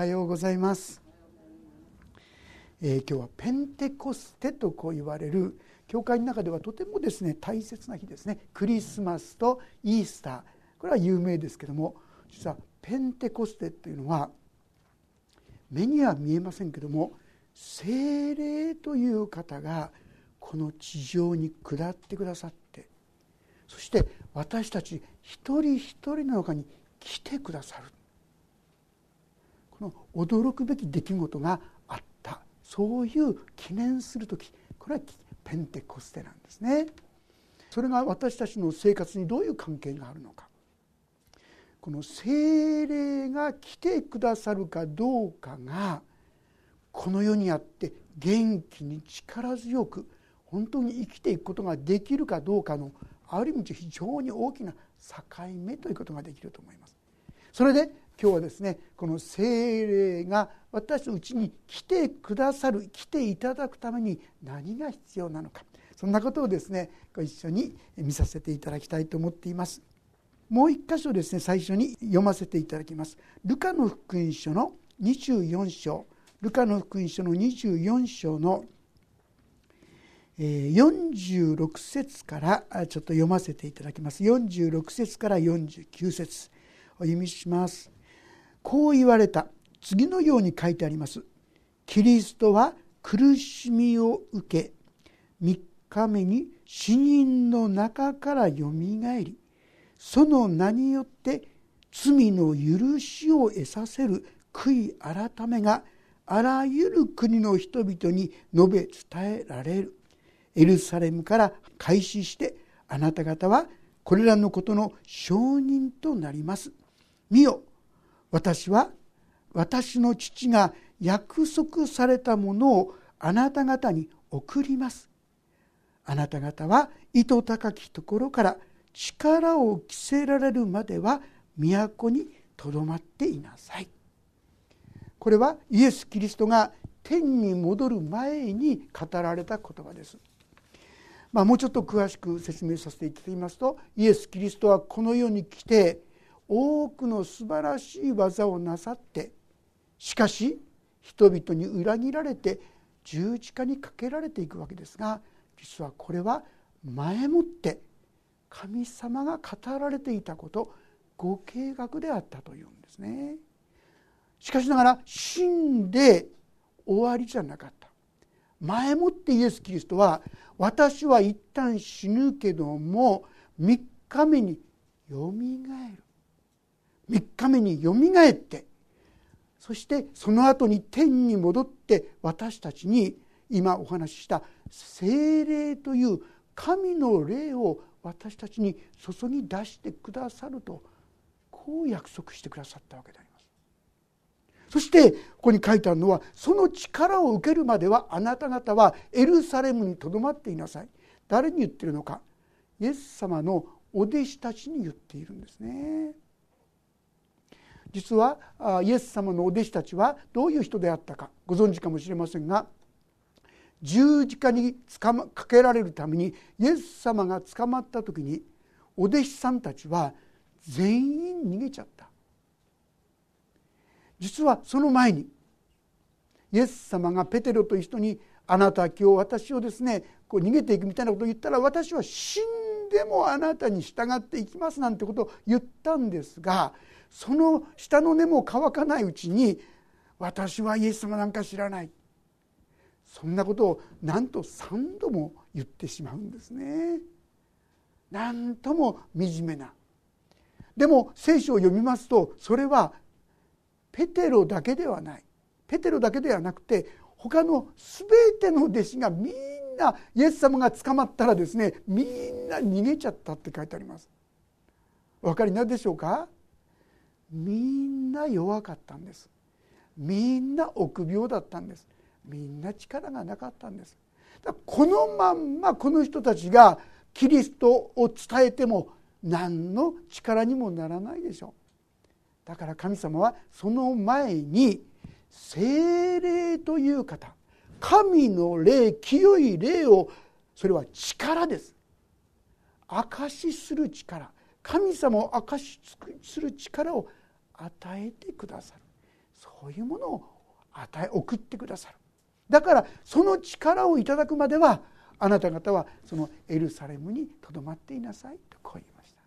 はようございます、えー、今日はペンテコステとこう言われる教会の中ではとてもですね大切な日ですね。クリスマスとイースター。これは有名ですけども実はペンテコステというのは目には見えませんけども精霊という方がこの地上に下ってくださってそして私たち一人一人の中に来てくださる。の驚くべき出来事があったそういう記念する時これはペンテコステなんですね。それが私たちの生活にどういう関係があるのかこの精霊が来てくださるかどうかがこの世にあって元気に力強く本当に生きていくことができるかどうかのある意味非常に大きな境目ということができると思います。それで今日はですねこの精霊が私のうちに来てくださる来ていただくために何が必要なのか。そんなことをですねご一緒に見させていただきたいと思っています。もう一箇所ですね最初に読ませていただきます。ルカの福音書の24章。ルカの福音書の24章の46節からちょっと読ませていただきます。46節から49節。お読みします。こう言われた。次のように書いてあります。キリストは苦しみを受け3日目に死人の中からよみがえりその名によって罪の許しを得させる悔い改めがあらゆる国の人々に述べ伝えられる。エルサレムから開始してあなた方はこれらのことの証人となります。見よ私は私の父が約束されたものをあなた方に送りますあなた方は糸高きところから力を着せられるまでは都にとどまっていなさいこれはイエス・キリストが天に戻る前に語られた言葉です。まあ、もうちょっと詳しく説明させていただきますとイエス・キリストはこの世に来て多くの素晴らしい技をなさってしかし人々に裏切られて十字架にかけられていくわけですが実はこれは前もって神様が語られていたことご計画であったというんですね。しかしながら死んで終わりじゃなかった前もってイエス・キリストは私は一旦死ぬけども3日目によみがえる3日目によみがえってそしてその後に天に戻って私たちに今お話しした精霊という神の霊を私たちに注ぎ出してくださるとこう約束してくださったわけであります。そしてここに書いてあるのはその力を受けるまではあなた方はエルサレムにとどまっていなさい。誰に言ってるのか。イエス様のお弟子たちに言っているんですね。実はイエス様のお弟子たちはどういう人であったかご存知かもしれませんが十字架にかけられるためにイエス様が捕まった時にお弟子さんたちは全員逃げちゃった。実はその前にイエス様がペテロという人に「あなたは今日私をですねこう逃げていく」みたいなことを言ったら私は死んでもあなたに従っていきますなんてことを言ったんですがその下の根も乾かないうちに「私はイエス様なんか知らない」そんなことをなんと3度も言ってしまうんですね。なんとも惨めな。でも聖書を読みますとそれはペテロだけではない。ペテロだけではなくて他の全ての弟子がみんなイエス様が捕まったらですねみんな逃げちゃったって書いてあります。お分かりになるでしょうか？みんな弱かったんです。みんな臆病だったんです。みんな力がなかったんです。このまんまこの人たちがキリストを伝えても何の力にもならないでしょう。だから神様はその前に精霊という方神の霊清い霊をそれは力です。証しする力。神様を証しする力を与えてくださる。そういうものを与え送ってくださる。だからその力をいただくまではあなた方はそのエルサレムにとどまっていなさいとこう言いました。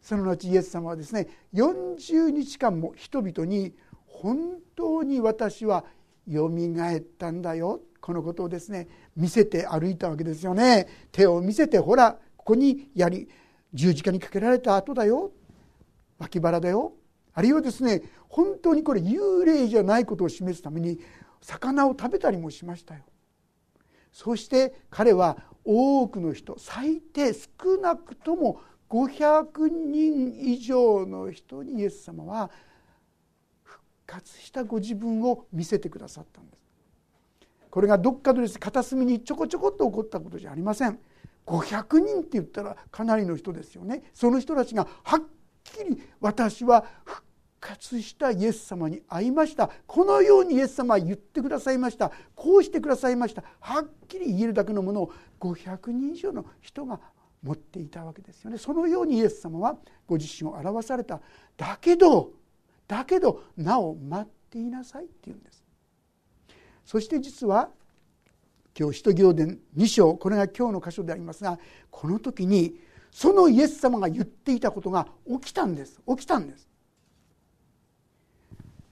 その後イエス様はですね40日間も人々に本当に私はよみがえったんだよ。このことをですね見せて歩いたわけですよね。手を見せてほらここにやり十字架にかけられた後だよ。脇腹だよ。あるいはですね本当にこれ幽霊じゃないことを示すために魚を食べたりもしましたよ。そして彼は多くの人最低少なくとも500人以上の人にイエス様は活したご自分を見せてくださったんです。これがどっかのです片隅にちょこちょこっと起こったことじゃありません。500人って言ったらかなりの人ですよね。その人たちがはっきり私は復活したイエス様に会いました。このようにイエス様は言ってくださいました。こうしてくださいました。はっきり言えるだけのものを500人以上の人が持っていたわけですよね。そのようにイエス様はご自身を表された。だけどだけどなお待っていなさいっていうんです。そして実は今日使徒行伝2章これが今日の箇所でありますがこの時にそのイエス様が言っていたことが起きたんです。起きたんです。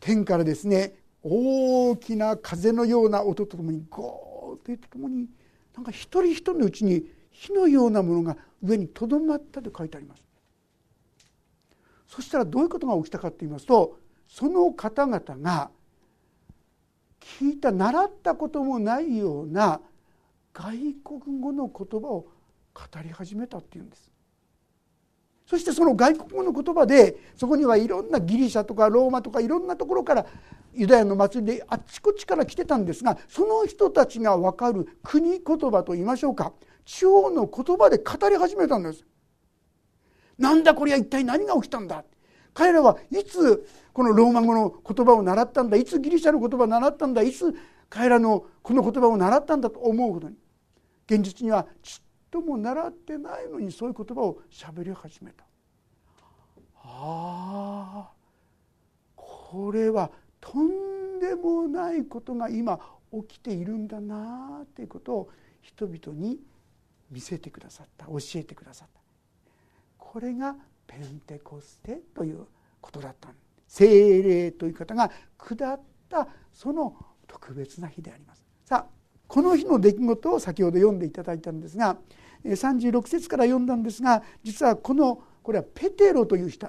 天からですね大きな風のような音とともにゴーッというとともになんか一人一人のうちに火のようなものが上にとどまったと書いてあります。そしたらどういうことが起きたかと言いますとその方々が聞いた習ったこともないような外国語の言葉を語り始めたっていうんですそしてその外国語の言葉でそこにはいろんなギリシャとかローマとかいろんなところからユダヤの祭りであっちこっちから来てたんですがその人たちが分かる国言葉と言いましょうか地方の言葉で語り始めたんです。なんだこれは一体何が起きたんだ彼らはいつこのローマ語の言葉を習ったんだいつギリシャの言葉を習ったんだいつ彼らのこの言葉を習ったんだと思うことに現実にはちっとも習ってないのにそういう言葉を喋り始めた。ああこれはとんでもないことが今起きているんだなということを人々に見せてくださった教えてくださったこれがペンテコステということだった精霊という方が下ったその特別な日であります。さあこの日の出来事を先ほど読んでいただいたんですが36節から読んだんですが実はこのこれはペテロという人。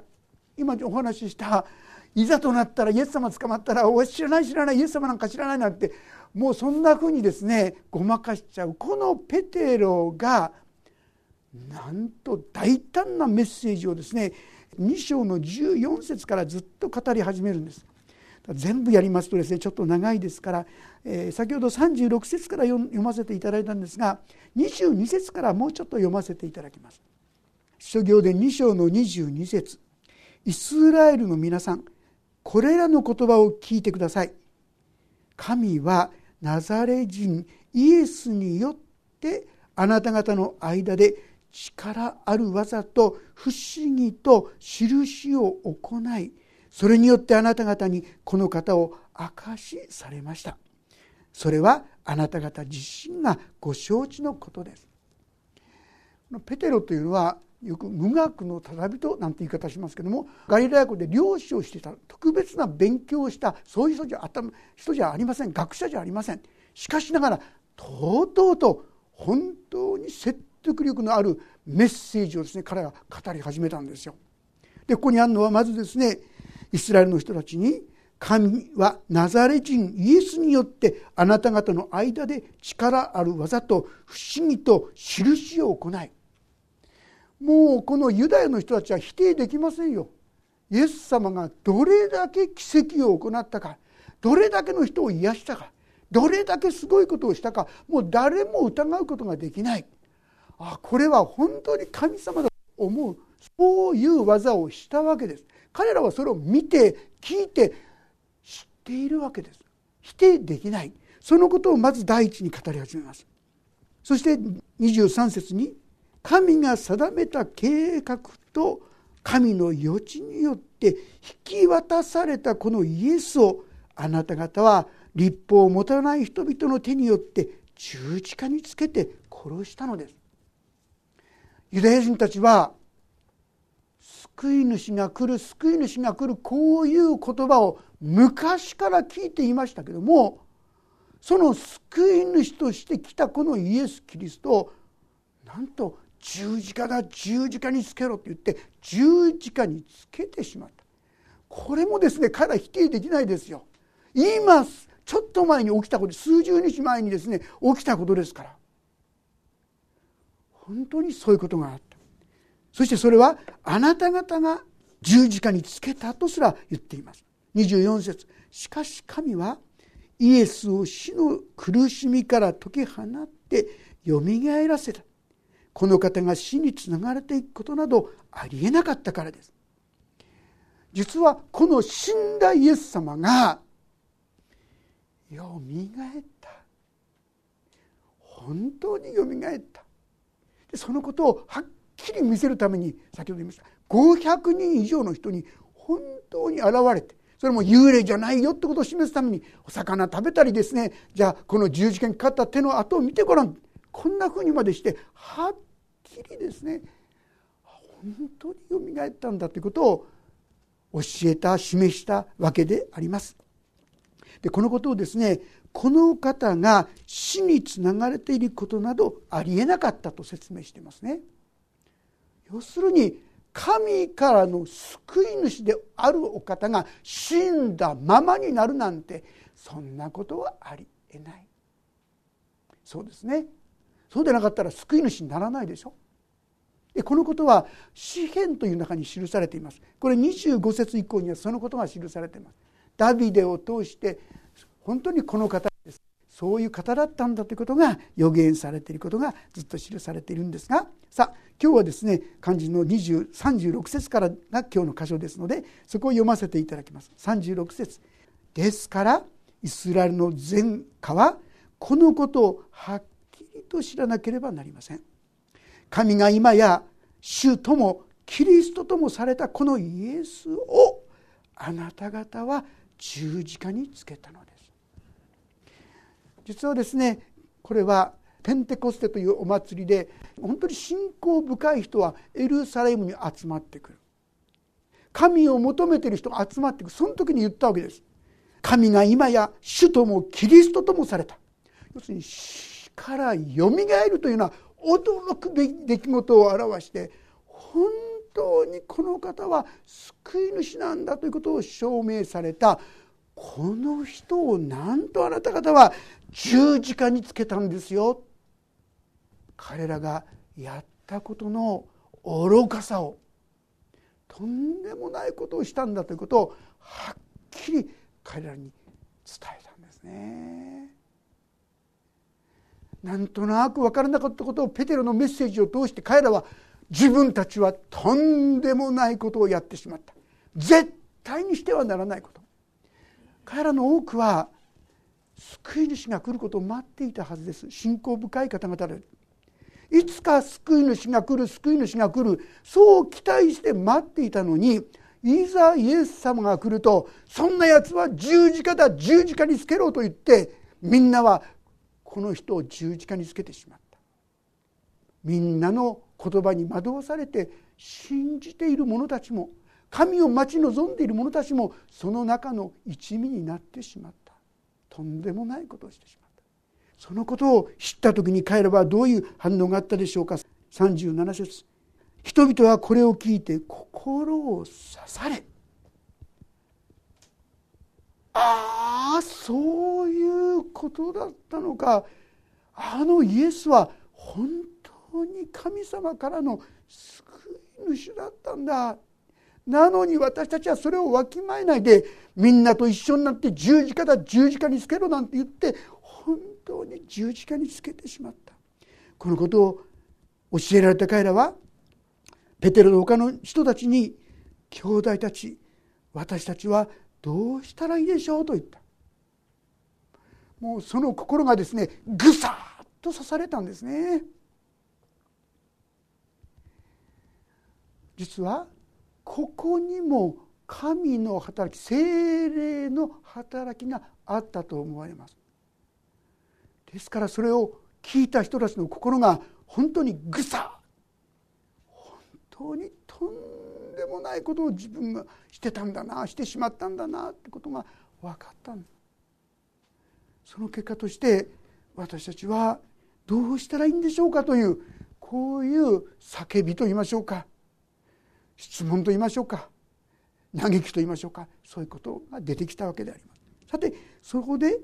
今お話ししたいざとなったらイエス様捕まったら「お知らない知らないイエス様なんか知らない」なんてもうそんなふうにですねごまかしちゃう。このペテロがなんと大胆なメッセージをですね2章の14節からずっと語り始めるんです。全部やりますとですねちょっと長いですから、えー、先ほど36節から読ませていただいたんですが22節からもうちょっと読ませていただきます。諸行で2章の22節イスラエルの皆さんこれらの言葉を聞いてください。神はナザレ人イエスによってあなた方の間で力ある技と不思議と印を行いそれによってあなた方にこの方を証しされました。それはあなた方自身がご承知のことです。ペテロというのはよく無学のただ人なんて言い方しますけどもガリラヤ湖で漁師をしていた特別な勉強をしたそういう人じゃ人じゃありません。学者じゃありません。しかしながらとうとうと本当に説得力のあるメッセージをですね彼が語り始めたんですよ。でここにあるのはまずですねイスラエルの人たちに神はナザレ人イエスによってあなた方の間で力ある技と不思議と印を行いもうこのユダヤの人たちは否定できませんよ。イエス様がどれだけ奇跡を行ったかどれだけの人を癒したかどれだけすごいことをしたかもう誰も疑うことができないあこれは本当に神様だと思う。そういう技をしたわけです。彼らはそれを見て聞いて知っているわけです。否定できない。そのことをまず第一に語り始めます。そして23節に神が定めた計画と神の余地によって引き渡されたこのイエスをあなた方は立法を持たない人々の手によって十字架につけて殺したのです。ユダヤ人たちは救い主が来る救い主が来るこういう言葉を昔から聞いていましたけどもその救い主として来たこのイエス・キリストをなんと十字架だ十字架につけろって言って十字架につけてしまった。これもですね彼は否定できないですよ。今ちょっと前に起きたこと数十日前にですね起きたことですから。本当にそういうことがあった。そしてそれはあなた方が十字架につけたとすら言っています。24節。しかし神はイエスを死の苦しみから解き放ってよみがえらせた。この方が死につながれていくことなどありえなかったからです。実はこの死んだイエス様がよみがえった。本当によみがえった。そのことをはっきり見せるために先ほど言いました500人以上の人に本当に現れてそれも幽霊じゃないよってことを示すためにお魚食べたりですねじゃあこの十字架にかかった手の跡を見てごらんこんなふうにまでしてはっきりですね本当によみがえったんだということを教えた示したわけであります。でこのことをですねこの方が死につながれていることなどありえなかったと説明していますね。要するに神からの救い主であるお方が死んだままになるなんてそんなことはありえない。そうですね。そうでなかったら救い主にならないでしょ。でこのことは詩篇という中に記されています。これ25節以降にはそのことが記されています。ダビデを通して本当にこの方です。そういう方だったんだということが予言されていることがずっと記されているんですがさあ今日はですね漢字の36節からが今日の箇所ですのでそこを読ませていただきます。36節。ですからイスラエルの前科はこのことをはっきりと知らなければなりません。神が今や主ともキリストともされたこのイエスをあなた方は十字架につけたのです。実はですねこれはペンテコステというお祭りで本当に信仰深い人はエルサレムに集まってくる。神を求めている人が集まってくる。その時に言ったわけです。神が今や主ともキリストともされた。要するに死からよみがえるというのは驚くべき出来事を表して本当にこの方は救い主なんだということを証明された。この人をなんとあなた方は十字架につけたんですよ。彼らがやったことの愚かさを。とんでもないことをしたんだということをはっきり彼らに伝えたんですね。なんとなく分からなかったことをペテロのメッセージを通して彼らは自分たちはとんでもないことをやってしまった。絶対にしてはならないこと。彼らの多くは救い主が来ることを待っていたはずです。信仰深い方々でいつか救い主が来る救い主が来る。そう期待して待っていたのにいざイエス様が来るとそんなやつは十字架だ十字架につけろと言ってみんなはこの人を十字架につけてしまった。みんなの言葉に惑わされて信じている者たちも神を待ち望んでいる者たちもその中の一味になってしまった。とんでもないことをしてしまった。そのことを知った時に彼らはどういう反応があったでしょうか。37節。人々はこれを聞いて心を刺され。ああそういうことだったのか。あのイエスは本当に神様からの救い主だったんだ。なのに私たちはそれをわきまえないでみんなと一緒になって十字架だ十字架につけろなんて言って本当に十字架につけてしまった。このことを教えられた彼らはペテロの他の人たちに兄弟たち私たちはどうしたらいいでしょうと言った。もうその心がですねぐさっと刺されたんですね。実はここにも神の働き精霊の働きがあったと思われます。ですからそれを聞いた人たちの心が本当にぐさ本当にとんでもないことを自分がしてたんだなしてしまったんだなってことが分かったんですその結果として私たちはどうしたらいいんでしょうかというこういう叫びと言いましょうか。質問と言いましょうか。嘆きと言いましょうか。そういうことが出てきたわけであります。さてそこで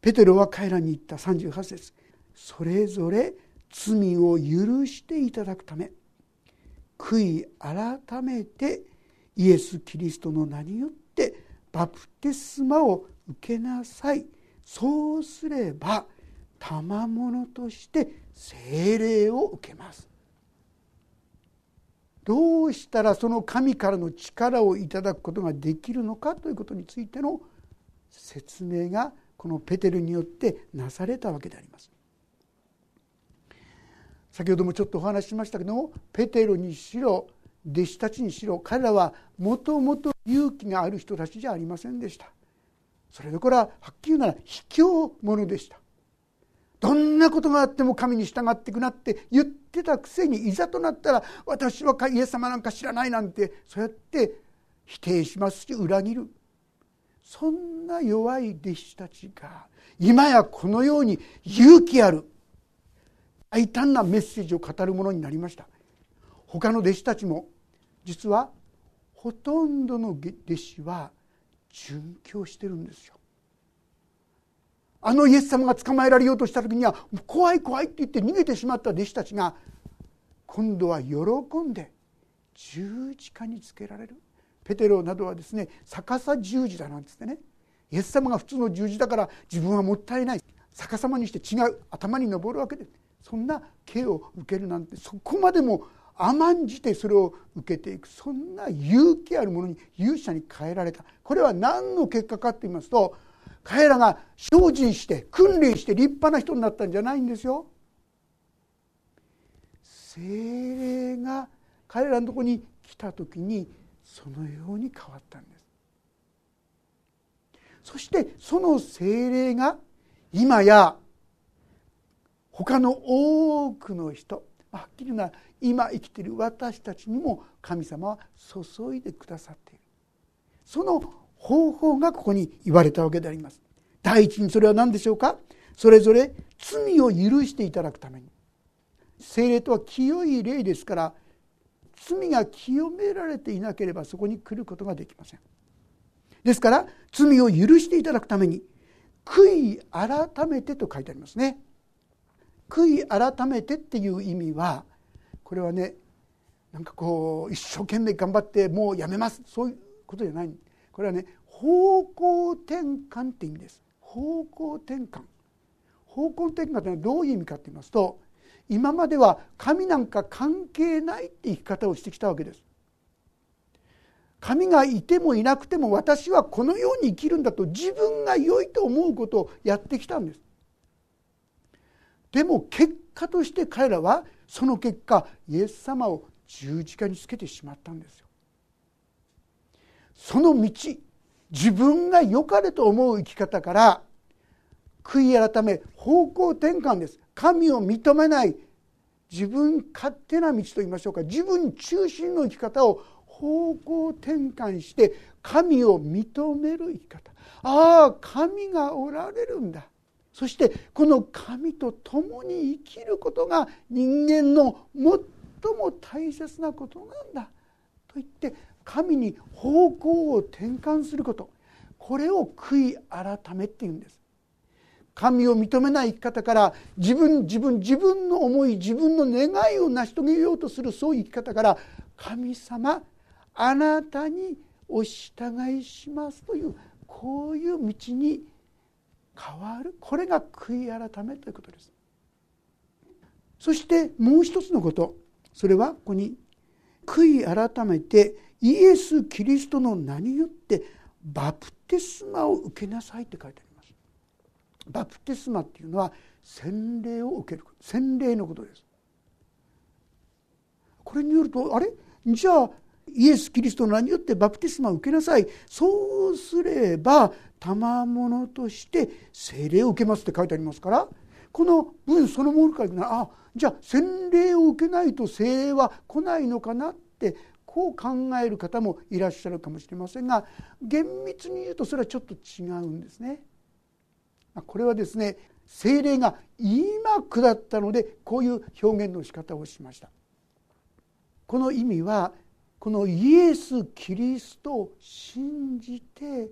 ペテロは彼らに言った38節。それぞれ罪を許していただくため悔い改めてイエス・キリストの名によってバプテスマを受けなさい。そうすれば賜物として聖霊を受けます。どうしたらその神からの力をいただくことができるのかということについての説明がこのペテルによってなされたわけであります。先ほどもちょっとお話ししましたけどもペテロにしろ弟子たちにしろ彼らはもともと勇気がある人たちじゃありませんでしたそれどころははっきり言うなら卑怯者でしたどんなことがあっても神に従ってくなって言ってたくせにいざとなったら私はイエス様なんか知らないなんてそうやって否定しますし裏切る。そんな弱い弟子たちが今やこのように勇気ある大胆なメッセージを語るものになりました。他の弟子たちも実はほとんどの弟子は殉教してるんですよ。あのイエス様が捕まえられようとした時には怖い怖いって言って逃げてしまった弟子たちが今度は喜んで十字架につけられる。ペテロなどはですね逆さ十字だなんつってね。イエス様が普通の十字だから自分はもったいない。逆さまにして違う。頭に登るわけで。そんな刑を受けるなんてそこまでも甘んじてそれを受けていく。そんな勇気あるものに勇者に変えられた。これは何の結果かと言いますと彼らが精進して訓練して立派な人になったんじゃないんですよ。精霊が彼らのとこに来た時にそのように変わったんです。そしてその精霊が今や他の多くの人はっきりな今生きている私たちにも神様は注いでくださっているその方法がここに言われたわけであります。第一にそれは何でしょうか？それぞれ罪を許していただくために。精霊とは清い霊ですから罪が清められていなければそこに来ることができません。ですから罪を許していただくために悔い改めてと書いてありますね。悔い改めてっていう意味はこれはねなんかこう一生懸命頑張ってもうやめます。そういうことじゃない。これはね方向転換って意味です。方向転換。方向転換というのはどういう意味かと言いますと今までは神なんか関係ないって生き方をしてきたわけです。神がいてもいなくても私はこのように生きるんだと自分が良いと思うことをやってきたんです。でも結果として彼らはその結果イエス様を十字架につけてしまったんですよ。その道自分が良かれと思う生き方から悔い改め方向転換です。神を認めない自分勝手な道といいましょうか。自分中心の生き方を方向転換して神を認める生き方。ああ神がおられるんだ。そしてこの神と共に生きることが人間の最も大切なことなんだ。と言って神に方向を転換すること。これを悔い改めっていうんです。神を認めない生き方から自分自分自分の思い自分の願いを成し遂げようとするそういう生き方から神様あなたにお従いしますというこういう道に変わる。これが悔い改めということです。そしてもう一つのこと。それはここに悔い改めてイエス・キリストの名によってバプテスマを受けなさいって書いてあります。バプテスマっていうのは洗礼を受ける洗礼のことです。これによるとあれ？じゃあイエス・キリストの名によってバプテスマを受けなさい。そうすれば賜物として聖霊を受けますって書いてありますから。この文そのものからあじゃあ洗礼を受けないと聖霊は来ないのかなってこう考える方もいらっしゃるかもしれませんが厳密に言うとそれはちょっと違うんですね。これはですね精霊が今下ったのでこういう表現の仕方をしました。この意味はこのイエス・キリストを信じて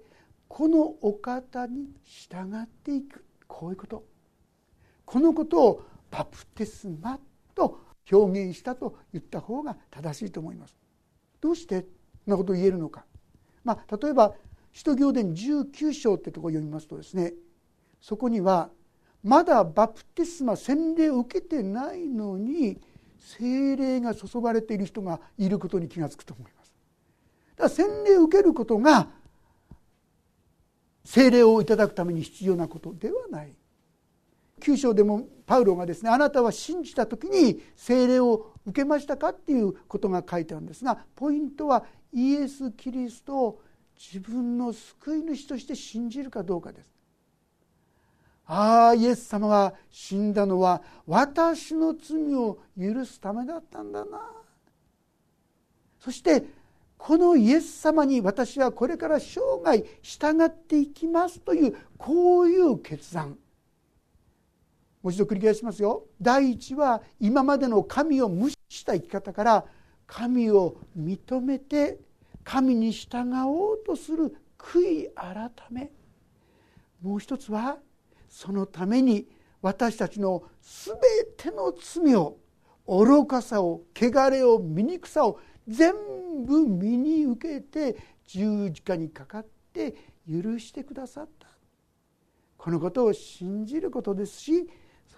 このお方に従っていくこういうことこのことをバプテスマと表現したと言った方が正しいと思います。どうしてそんなことを言えるのか、まあ、例えば使徒行伝19章ってとこを読みますとですねそこにはまだバプテスマ洗礼を受けてないのに精霊が注がれている人がいることに気が付くと思います。だから洗礼を受けることが精霊をいただくために必要なことではない。9章でもパウロがですねあなたは信じた時に聖霊を受けましたかっていうことが書いてあるんですがポイントはイエス・キリストを自分の救い主として信じるかどうかです。ああイエス様は死んだのは私の罪を許すためだったんだなそしてこのイエス様に私はこれから生涯従っていきますというこういう決断もう一度繰り返しますよ。第一は今までの神を無視した生き方から神を認めて神に従おうとする悔い改め。もう一つはそのために私たちの全ての罪を愚かさを汚れを醜さを全部身に受けて十字架にかかって許してくださった。このことを信じることですし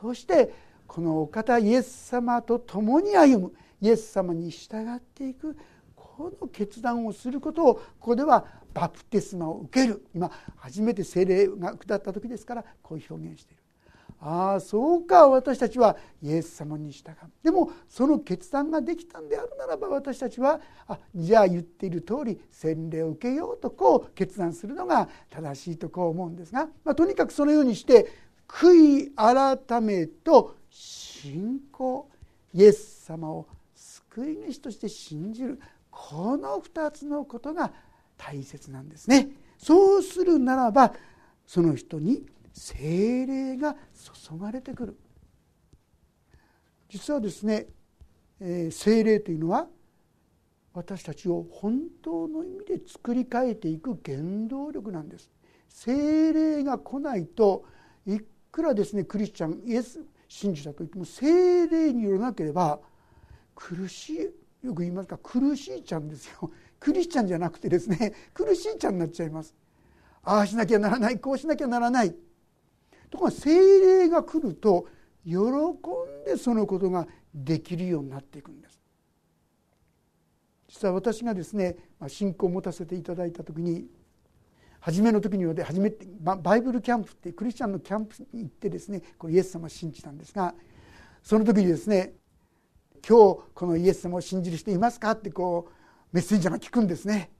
そしてこのお方イエス様と共に歩むイエス様に従っていくこの決断をすることをここではバプテスマを受ける。今初めて精霊が下った時ですからこういう表現している。ああそうか私たちはイエス様に従う。でもその決断ができたんであるならば私たちはあじゃあ言っている通り洗礼を受けようとこう決断するのが正しいとこう思うんですが、まあ、とにかくそのようにして悔い改めと信仰イエス様を救い主として信じるこの2つのことが大切なんですね。そうするならばその人に精霊が注がれてくる実はですね、えー、精霊というのは私たちを本当の意味で作り変えていく原動力なんです精霊が来ないといくらですねクリスチャンイエス信じたといっても精霊によらなければ苦しいよく言いますか苦しいちゃんですよ。クリスチャンじゃなくてですね苦しいちゃんになっちゃいます。ああしなきゃならないこうしなきゃならない。ところが精霊が来ると喜んでそのことができるようになっていくんです。実は私がですね信仰を持たせていただいた時に初めの時には初めてバイブルキャンプってクリスチャンのキャンプに行ってですねこイエス様を信じたんですがその時にですね今日このイエス様を信じる人いますかってこうメッセンジャーが聞くんですね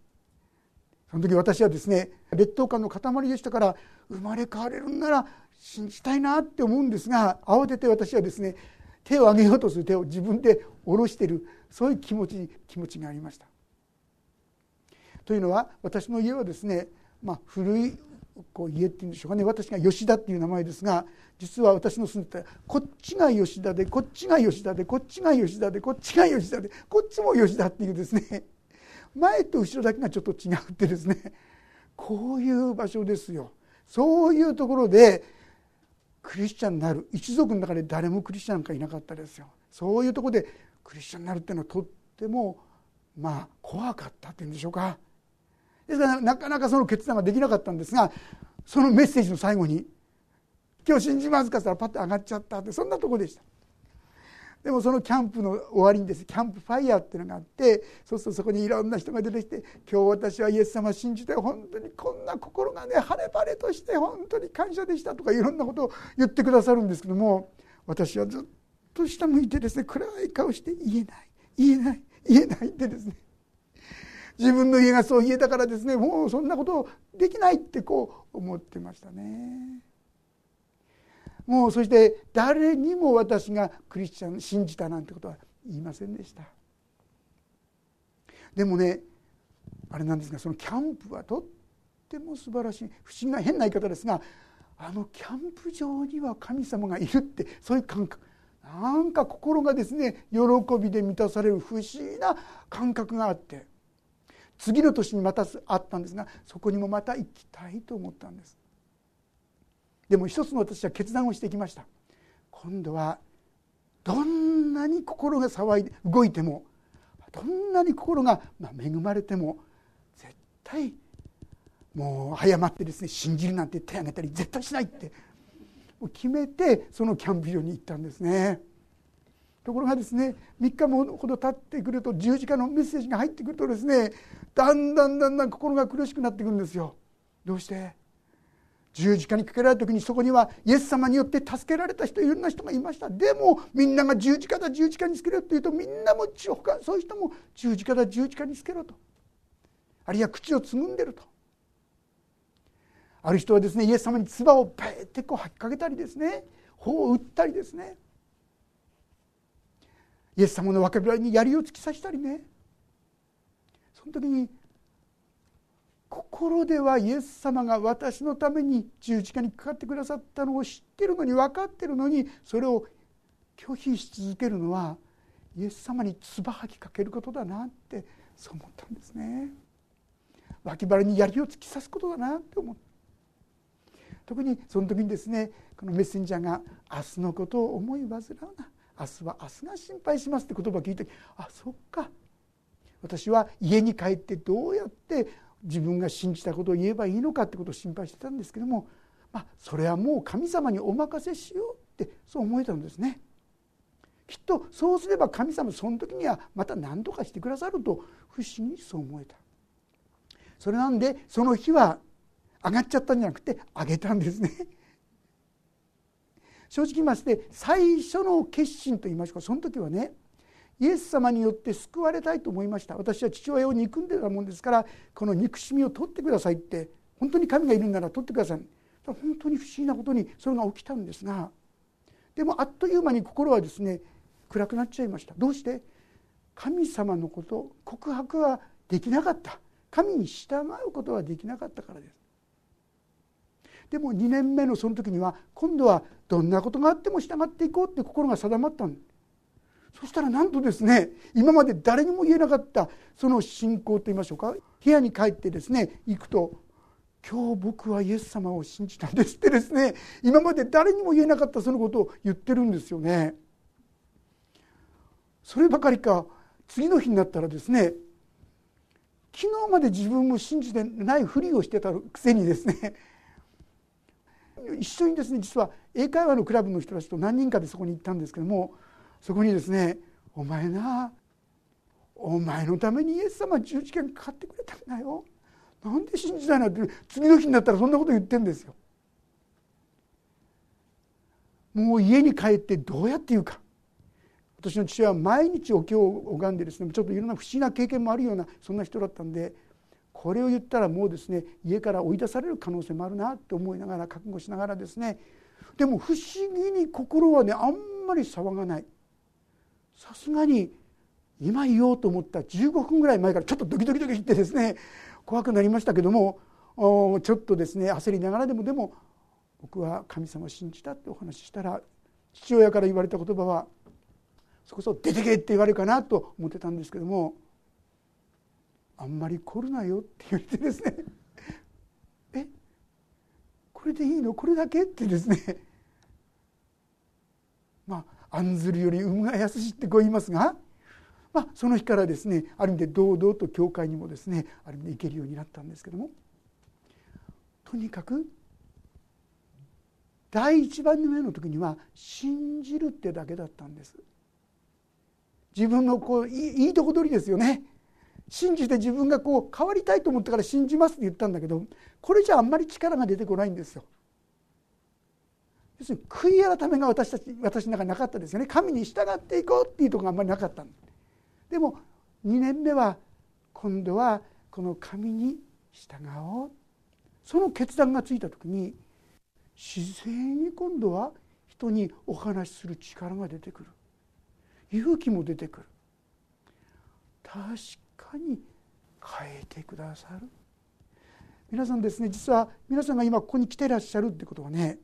その時私はですね劣等感の塊でしたから生まれ変われるんなら信じたいなって思うんですが慌てて私はですね手を挙げようとする手を自分で下ろしているそういう気持ち気持ちがありました。というのは私の家はですねまあ、古いこう家っていうんでしょうかね。私が吉田っていう名前ですが実は私の住んでたこっちが吉田でこっちが吉田でこっちが吉田でこっちが吉田でこっちも吉田っていうですね前と後ろだけがちょっと違ってですねこういう場所ですよ。そういうところでクリスチャンになる一族の中で誰もクリスチャンなんかいなかったですよ。そういうところでクリスチャンになるっていうのはとってもまあ怖かったっていうんでしょうか。ですからなかなかその決断ができなかったんですがそのメッセージの最後に「今日信じますか?」って言ったらパッと上がっちゃったってそんなとこでした。でもそのキャンプの終わりにですキャンプファイヤーっていうのがあってそうするとそこにいろんな人が出てきて「今日私はイエス様を信じて本当にこんな心がね晴れ晴れとして本当に感謝でした」とかいろんなことを言ってくださるんですけども私はずっと下向いてですね暗い顔して言えない言えない言えないってですね自分の家がそう言えたからですねもうそんなことできないってこう思ってましたね。もうそして誰にも私がクリスチャン信じたなんてことは言いませんでした。でもねあれなんですがそのキャンプはとっても素晴らしい不思議な変な言い方ですがあのキャンプ場には神様がいるってそういう感覚。なんか心がですね喜びで満たされる不思議な感覚があって。次の年にまたあったんですがそこにもまた行きたいと思ったんです。でも一つの私は決断をしてきました。今度はどんなに心が騒いで動いてもどんなに心が恵まれても絶対もう誤ってですね信じるなんて手挙げたり絶対しないって決めてそのキャンプ場に行ったんですね。ところがですね3日もほど経ってくると十字架のメッセージが入ってくるとですねだんだんだんだん心が苦しくなってくるんですよ。どうして？十字架にかけられた時にそこにはイエス様によって助けられた人いろんな人がいました。でもみんなが十字架だ十字架につけろって言うとみんなも他そういう人も十字架だ十字架につけろと。あるいは口をつぐんでると。ある人はですねイエス様に唾をペーってこう吐きかけたりですね頬を打ったりですね。イエス様の若びらに槍を突き刺したりね。その時に心ではイエス様が私のために十字架にかかってくださったのを知ってるのに分かってるのにそれを拒否し続けるのはイエス様に唾吐きかけることだなってそう思ったんですね。脇腹に槍を突き刺すことだなって思った。特にその時にですねこのメッセンジャーが「明日のことを思い煩うな。明日は明日が心配します」って言葉を聞いてあそっか私は家に帰ってどうやって自分が信じたことを言えばいいのかってことを心配してたんですけども、まあ、それはもう神様にお任せしようってそう思えたんですね。きっとそうすれば神様その時にはまた何とかしてくださると不思議にそう思えた。それなんでその日は上がっちゃったんじゃなくて上げたんですね。正直言いまして最初の決心と言いましょうかその時はねイエス様によって救われたいと思いました。私は父親を憎んでたもんですからこの憎しみを取ってくださいって本当に神がいるんなら取ってください。本当に不思議なことにそれが起きたんですがでもあっという間に心はですね暗くなっちゃいました。どうして？神様のこと告白はできなかった。神に従うことはできなかったからです。でも2年目のその時には今度はどんなことがあっても従っていこうって心が定まったんそしたらなんとですね今まで誰にも言えなかったその信仰といいましょうか部屋に帰ってですね行くと「今日僕はイエス様を信じたんです」ってですね今まで誰にも言えなかったそのことを言ってるんですよね。そればかりか次の日になったらですね昨日まで自分も信じてないふりをしてたくせにですね一緒にですね実は英会話のクラブの人たちと何人かでそこに行ったんですけどもそこにですね「お前なお前のためにイエス様十字架にかかってくれたんだよ」なんで信じないのって次の日になったらそんなこと言ってんですよ。もう家に帰ってどうやって言うか私の父親は毎日お経を拝んでですねちょっといろんな不思議な経験もあるようなそんな人だったんでこれを言ったらもうですね家から追い出される可能性もあるなって思いながら覚悟しながらですねでも不思議に心はねあんまり騒がない。さすがに今言おうと思った15分ぐらい前からちょっとドキドキドキってですね怖くなりましたけどもちょっとですね焦りながらでもでも僕は神様を信じたってお話ししたら父親から言われた言葉はそこそ出てけって言われるかなと思ってたんですけどもあんまり凝るなよって言ってですね。え？これでいいの？これだけ？ってですね。まあ案ずるより産むが易しってこう言いますが、まあ、その日からですねある意味で堂々と教会にもですねある意味で行けるようになったんですけども。とにかく第一番目の時には信じるってだけだったんです。自分のこういいとこ取りですよね。信じて自分がこう変わりたいと思ったから信じますって言ったんだけどこれじゃあんまり力が出てこないんですよ。要するに悔い改めが私たち私の中になかったですよね。神に従っていこうっていうところがあんまりなかったでも2年目は今度はこの神に従おう。その決断がついた時に自然に今度は人にお話しする力が出てくる。勇気も出てくる。確かに変えてくださる皆さんですね実は皆さんが今ここに来てらっしゃるってことはね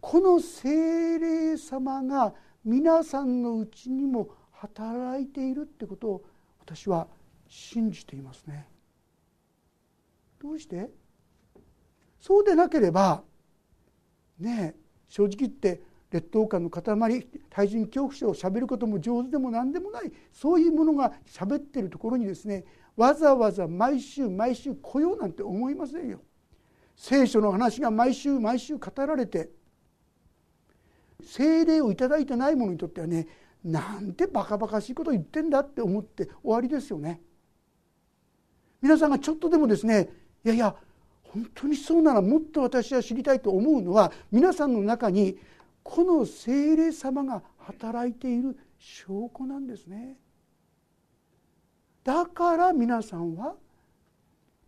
この精霊様が皆さんのうちにも働いているってことを私は信じていますね。どうして？そうでなければねえ正直言って劣等感の塊対人恐怖症をしゃべることも上手でも何でもないそういうものがしゃべってるところにですねわざわざ毎週毎週来ようなんて思いませんよ。聖書の話が毎週毎週語られて聖霊をいただいてない者にとってはねなんてバカバカしいこと言ってんだって思って終わりですよね。皆さんがちょっとでもですねいやいや本当にそうならもっと私は知りたいと思うのは皆さんの中にこの聖霊様が働いている証拠なんですね。だから皆さんは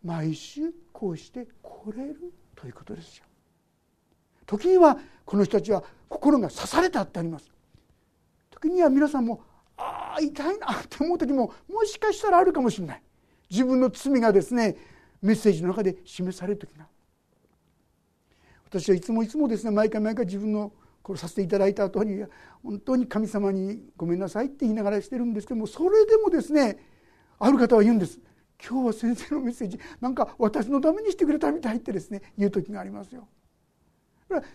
毎週こうして来れるということですよ。時にはこの人たちは心が刺されたってあります時には皆さんもああ痛いなって思う時ももしかしたらあるかもしれない自分の罪がですねメッセージの中で示される時が私はいつもいつもですね毎回毎回自分のこれさせていただいた後に本当に神様にごめんなさいって言いながらしてるんですけどもそれでもですねある方は言うんです今日は先生のメッセージなんか私のためにしてくれたみたいってですね言う時がありますよ。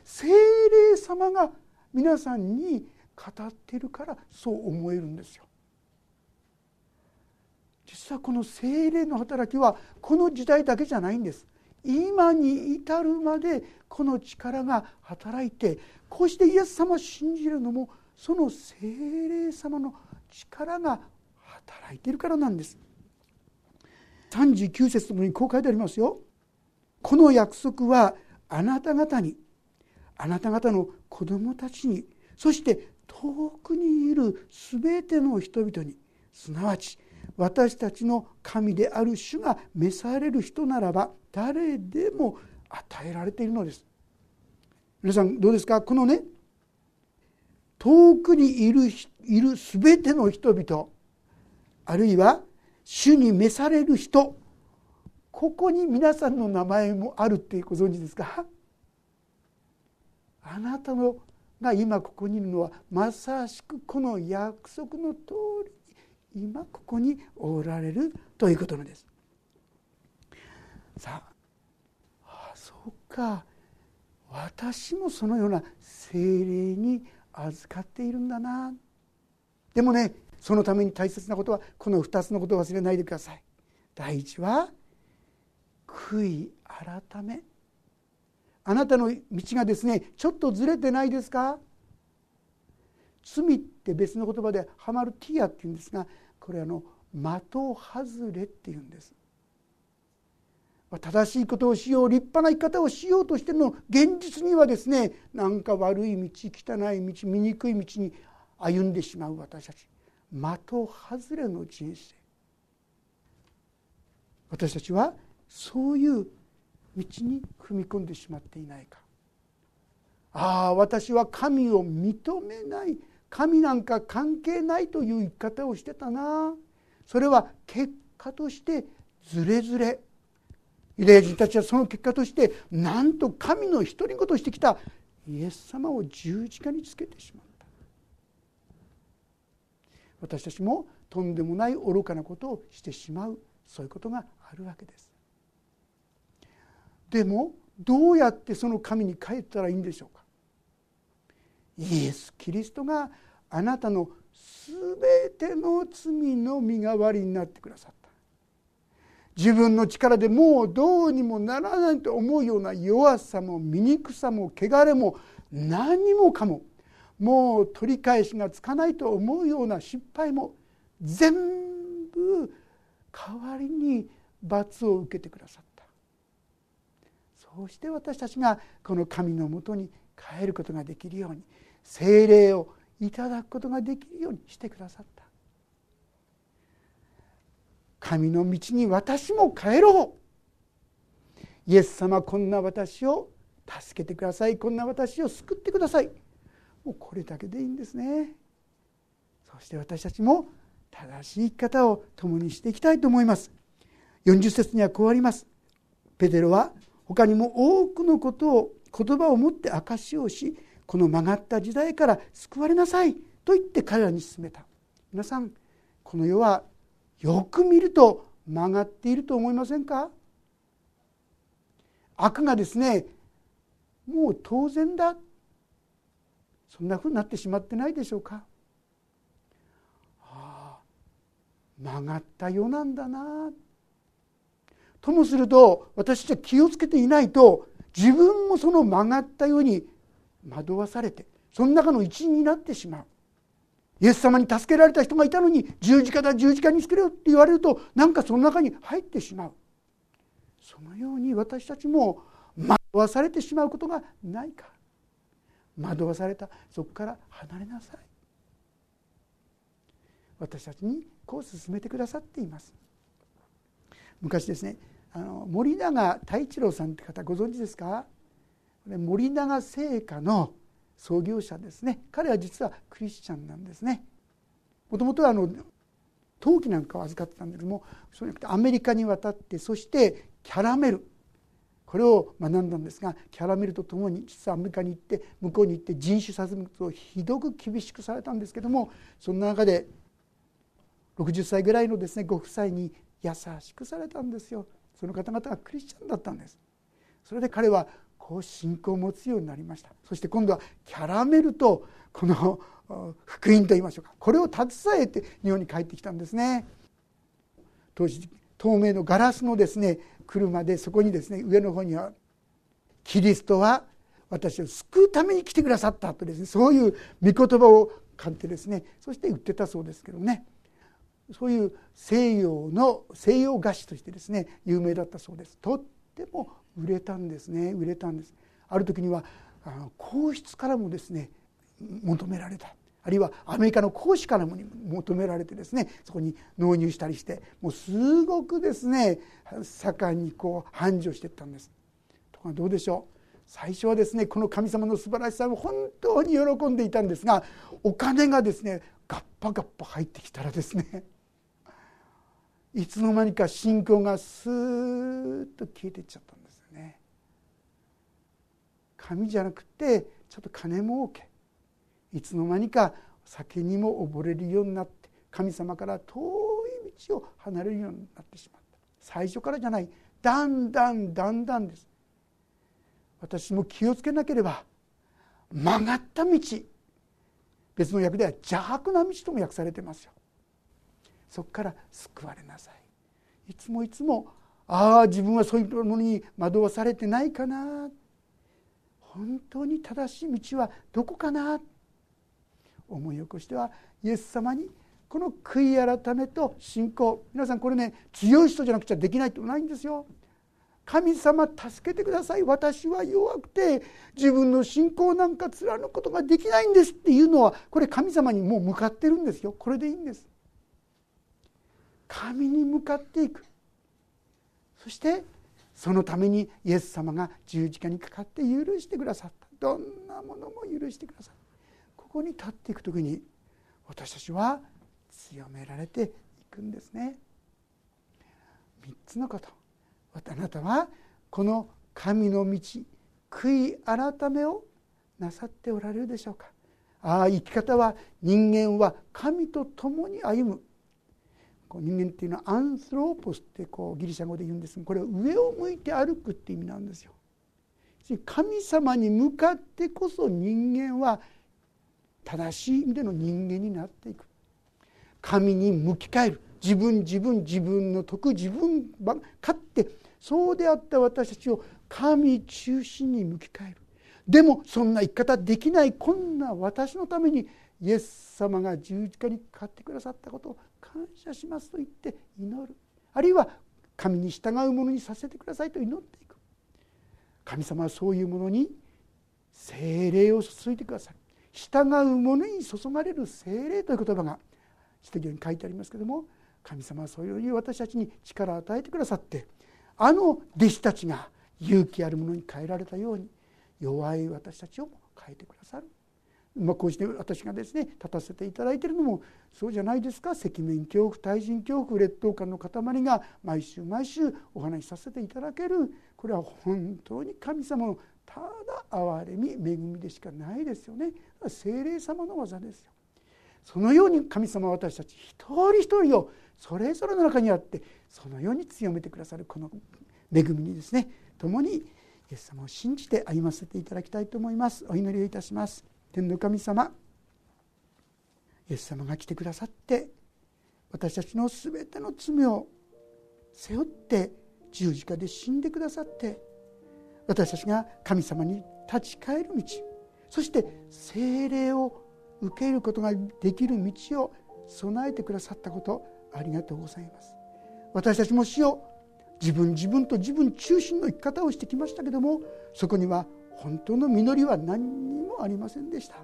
精霊様が皆さんに語ってるからそう思えるんですよ。実はこの精霊の働きはこの時代だけじゃないんです。今に至るまでこの力が働いてこうしてイエス様を信じるのもその精霊様の力が働いているからなんです。39節のにこう書いてありますよ。この約束はあなた方にあなた方の子供たちにそして遠くにいる全ての人々にすなわち私たちの神である主が召される人ならば誰でも与えられているのです。皆さんどうですか？このね遠くにいるいる全ての人々あるいは主に召される人ここに皆さんの名前もあるってご存知ですか？あなたのが今ここにいるのはまさしくこの約束の通り。今ここにおられるということなんです。さああそうか私もそのような精霊に預かっているんだなでもねそのために大切なことはこの2つのことを忘れないでください。第一は悔い改めあなたの道がですねちょっとずれてないですか？罪って別の言葉でハマルティアっていうんですがこれあの的外れっていうんです。正しいことをしよう立派な生き方をしようとしての現実にはですねなんか悪い道汚い道醜い道に歩んでしまう私たち。的外れの人生。私たちはそういう道に踏み込んでしまっていないか。ああ私は神を認めない。神なんか関係ないという生き方をしてたな。それは結果としてずれずれ。ユダヤ人たちはその結果としてなんと神の独り言としてきた。イエス様を十字架につけてしまった。私たちもとんでもない愚かなことをしてしまう。そういうことがあるわけです。でもどうやってその神に帰ったらいいんでしょうか。イエス・キリストがあなたの全ての罪の身代わりになってくださった。自分の力でもうどうにもならないと思うような弱さも醜さも汚れも何もかももう取り返しがつかないと思うような失敗も全部代わりに罰を受けてくださった。そうして私たちがこの神のもとに帰ることができるように精霊をいただくことができるようにしてくださった。神の道に私も帰ろう。イエス様こんな私を助けてください。こんな私を救ってください。もうこれだけでいいんですね。そして私たちも正しい生き方を共にしていきたいと思います。40節にはこうあります。ペテロは他にも多くのことを言葉を持って証しをしこの曲がった時代から救われなさい。と言って彼らに勧めた。皆さんこの世はよく見ると曲がっていると思いませんか？悪がですねもう当然だ。そんなふうになってしまってないでしょうか？ああ曲がった世なんだな。ともすると私たちは気をつけていないと自分もその曲がったように惑わされてその中の一員になってしまう。イエス様に助けられた人がいたのに十字架だ十字架につけろって言われるとなんかその中に入ってしまう。そのように私たちも惑わされてしまうことがないか。惑わされた。そこから離れなさい。私たちにこう進めてくださっています。昔ですねあの森永太一郎さんって方ご存知ですか？森永製菓の創業者ですね。彼は実はクリスチャンなんですね。もともとはあの陶器なんかを預かってたんだけどもそうじゃなくてアメリカに渡ってそしてキャラメルこれを学んだんですがキャラメルとともに実はアメリカに行って向こうに行って人種差別をひどく厳しくされたんですけどもその中で60歳ぐらいのですねご夫妻に優しくされたんですよ。その方々がクリスチャンだったんです。それで彼はこう信仰を持つようになりました。そして今度はキャラメルとこの 福音といいましょうか。これを携えて日本に帰ってきたんですね。当時透明のガラスのですね車でそこにですね上の方には「キリストは私を救うために来てくださった」とですねそういう御言葉を買ってですねそして売ってたそうですけどね。そういう西洋の西洋菓子としてですね有名だったそうです。とっても売れたんですね。売れたんです。ある時にはあの皇室からもですね求められた。あるいはアメリカの公使からも求められてですねそこに納入したりしてもうすごくですね盛んにこう繁盛していったんです。ところがどうでしょう。最初はですねこの神様の素晴らしさを本当に喜んでいたんですがお金がですねガッパガッパ入ってきたらですねいつの間にか信仰がスーッと消えていっちゃった。神じゃなくてちょっと金儲け。いつの間にか酒にも溺れるようになって神様から遠い道を離れるようになってしまった。最初からじゃない。だんだんだんだんです。私も気をつけなければ曲がった道。別の訳では邪悪な道とも訳されてますよ。そこから救われなさい。いつもいつもああ自分はそういうものに惑わされてないかな。本当に正しい道はどこかな思い起こしてはイエス様にこの悔い改めと信仰。皆さんこれね強い人じゃなくちゃできないってないんですよ。神様助けてください。私は弱くて自分の信仰なんか貫くことができないんですっていうのはこれ神様にもう向かってるんですよ。これでいいんです。神に向かっていく。そしてそのためにイエス様が十字架にかかって許してくださった。どんなものも許してくださった。ここに立っていく時に私たちは強められていくんですね。3つのこと。あなたはこの神の道悔い改めをなさっておられるでしょうか。ああ生き方は人間は神と共に歩む。人間っていうのはアンスローポスってこうギリシャ語で言うんですがこれは上を向いて歩くって意味なんですよ。神様に向かってこそ人間は正しい意味での人間になっていく。神に向き返る。自分自分自分の徳自分ば勝ってそうであった私たちを神中心に向き返る。でもそんな生き方できないこんな私のためにイエス様が十字架にかかってくださったことを感謝しますと言って祈る。あるいは神に従うものにさせてくださいと祈っていく。神様はそういうものに精霊を注いでください。従う者に注がれる精霊という言葉が指摘に書いてありますけども神様はそういう私たちに力を与えてくださってあの弟子たちが勇気あるものに変えられたように弱い私たちを変えてくださる。まあ、こうして私がですね立たせていただいているのもそうじゃないですか。赤面恐怖対人恐怖劣等感の塊が毎週毎週お話しさせていただける。これは本当に神様のただ憐れみ恵みでしかないですよね。精霊様の技ですよ。そのように神様は私たち一人一人をそれぞれの中にあってそのように強めてくださるこの恵みにですね共にイエス様を信じて歩ませていただきたいと思います。お祈りをいたします。天の神様イエス様が来てくださって私たちの全ての罪を背負って十字架で死んでくださって私たちが神様に立ち返る道そして精霊を受けることができる道を備えてくださったことありがとうございます。私たちも死を自分自分と自分中心の生き方をしてきましたけどもそこには本当の実りは何にもありませんでした。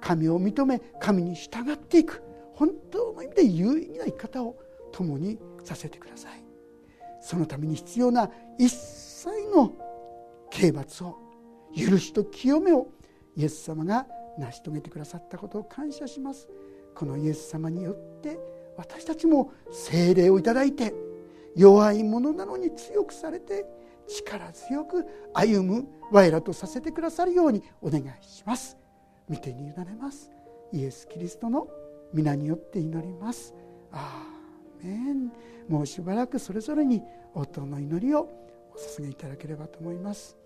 神を認め神に従っていく。本当の意味で有意義な生き方を共にさせてください。そのために必要な一切の刑罰を許しと清めをイエス様が成し遂げてくださったことを感謝します。このイエス様によって私たちも精霊をいただいて弱いものなのに強くされて力強く歩む我らとさせてくださるようにお願いします。見てに委ねます。イエス・キリストの皆によって祈ります。アーメン。もうしばらくそれぞれに応答の祈りをお捧げいただければと思います。